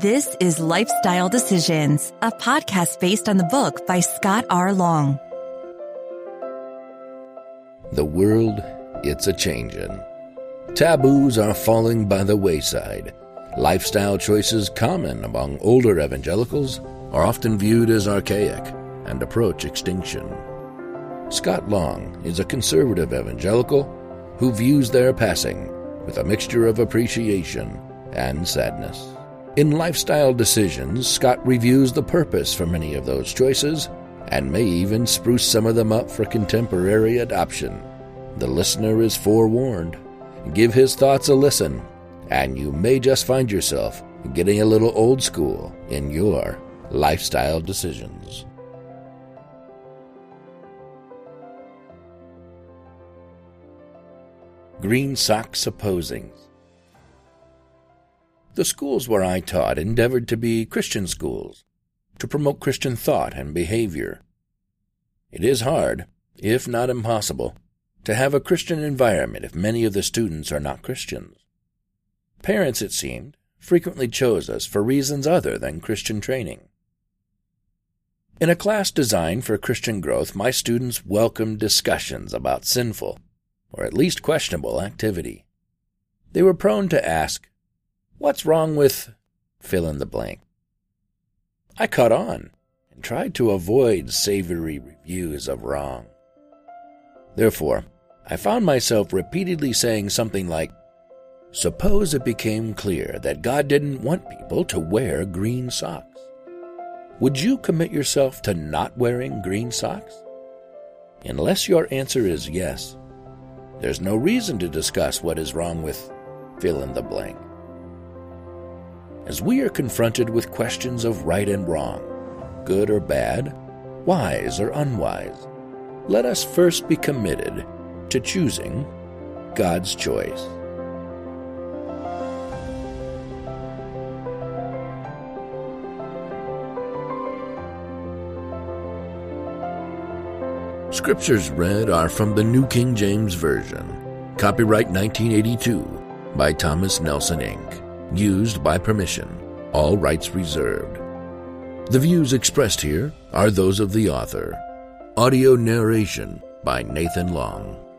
This is Lifestyle Decisions, a podcast based on the book by Scott R. Long. The world, it's a changin'. Taboos are falling by the wayside. Lifestyle choices common among older evangelicals are often viewed as archaic and approach extinction. Scott Long is a conservative evangelical who views their passing with a mixture of appreciation and sadness. In Lifestyle Decisions, Scott reviews the purpose for many of those choices and may even spruce some of them up for contemporary adoption. The listener is forewarned. Give his thoughts a listen, and you may just find yourself getting a little old school in your lifestyle decisions. Green Socks Opposings The schools where I taught endeavored to be Christian schools, to promote Christian thought and behavior. It is hard, if not impossible, to have a Christian environment if many of the students are not Christians. Parents, it seemed, frequently chose us for reasons other than Christian training. In a class designed for Christian growth, my students welcomed discussions about sinful, or at least questionable, activity. They were prone to ask, What's wrong with fill in the blank? I caught on and tried to avoid savory reviews of wrong. Therefore, I found myself repeatedly saying something like, Suppose it became clear that God didn't want people to wear green socks. Would you commit yourself to not wearing green socks? Unless your answer is yes, there's no reason to discuss what is wrong with fill in the blank. As we are confronted with questions of right and wrong, good or bad, wise or unwise, let us first be committed to choosing God's choice. Scriptures read are from the New King James Version. Copyright 1982 by Thomas Nelson Inc. Used by permission. All rights reserved. The views expressed here are those of the author. Audio narration by Nathan Long.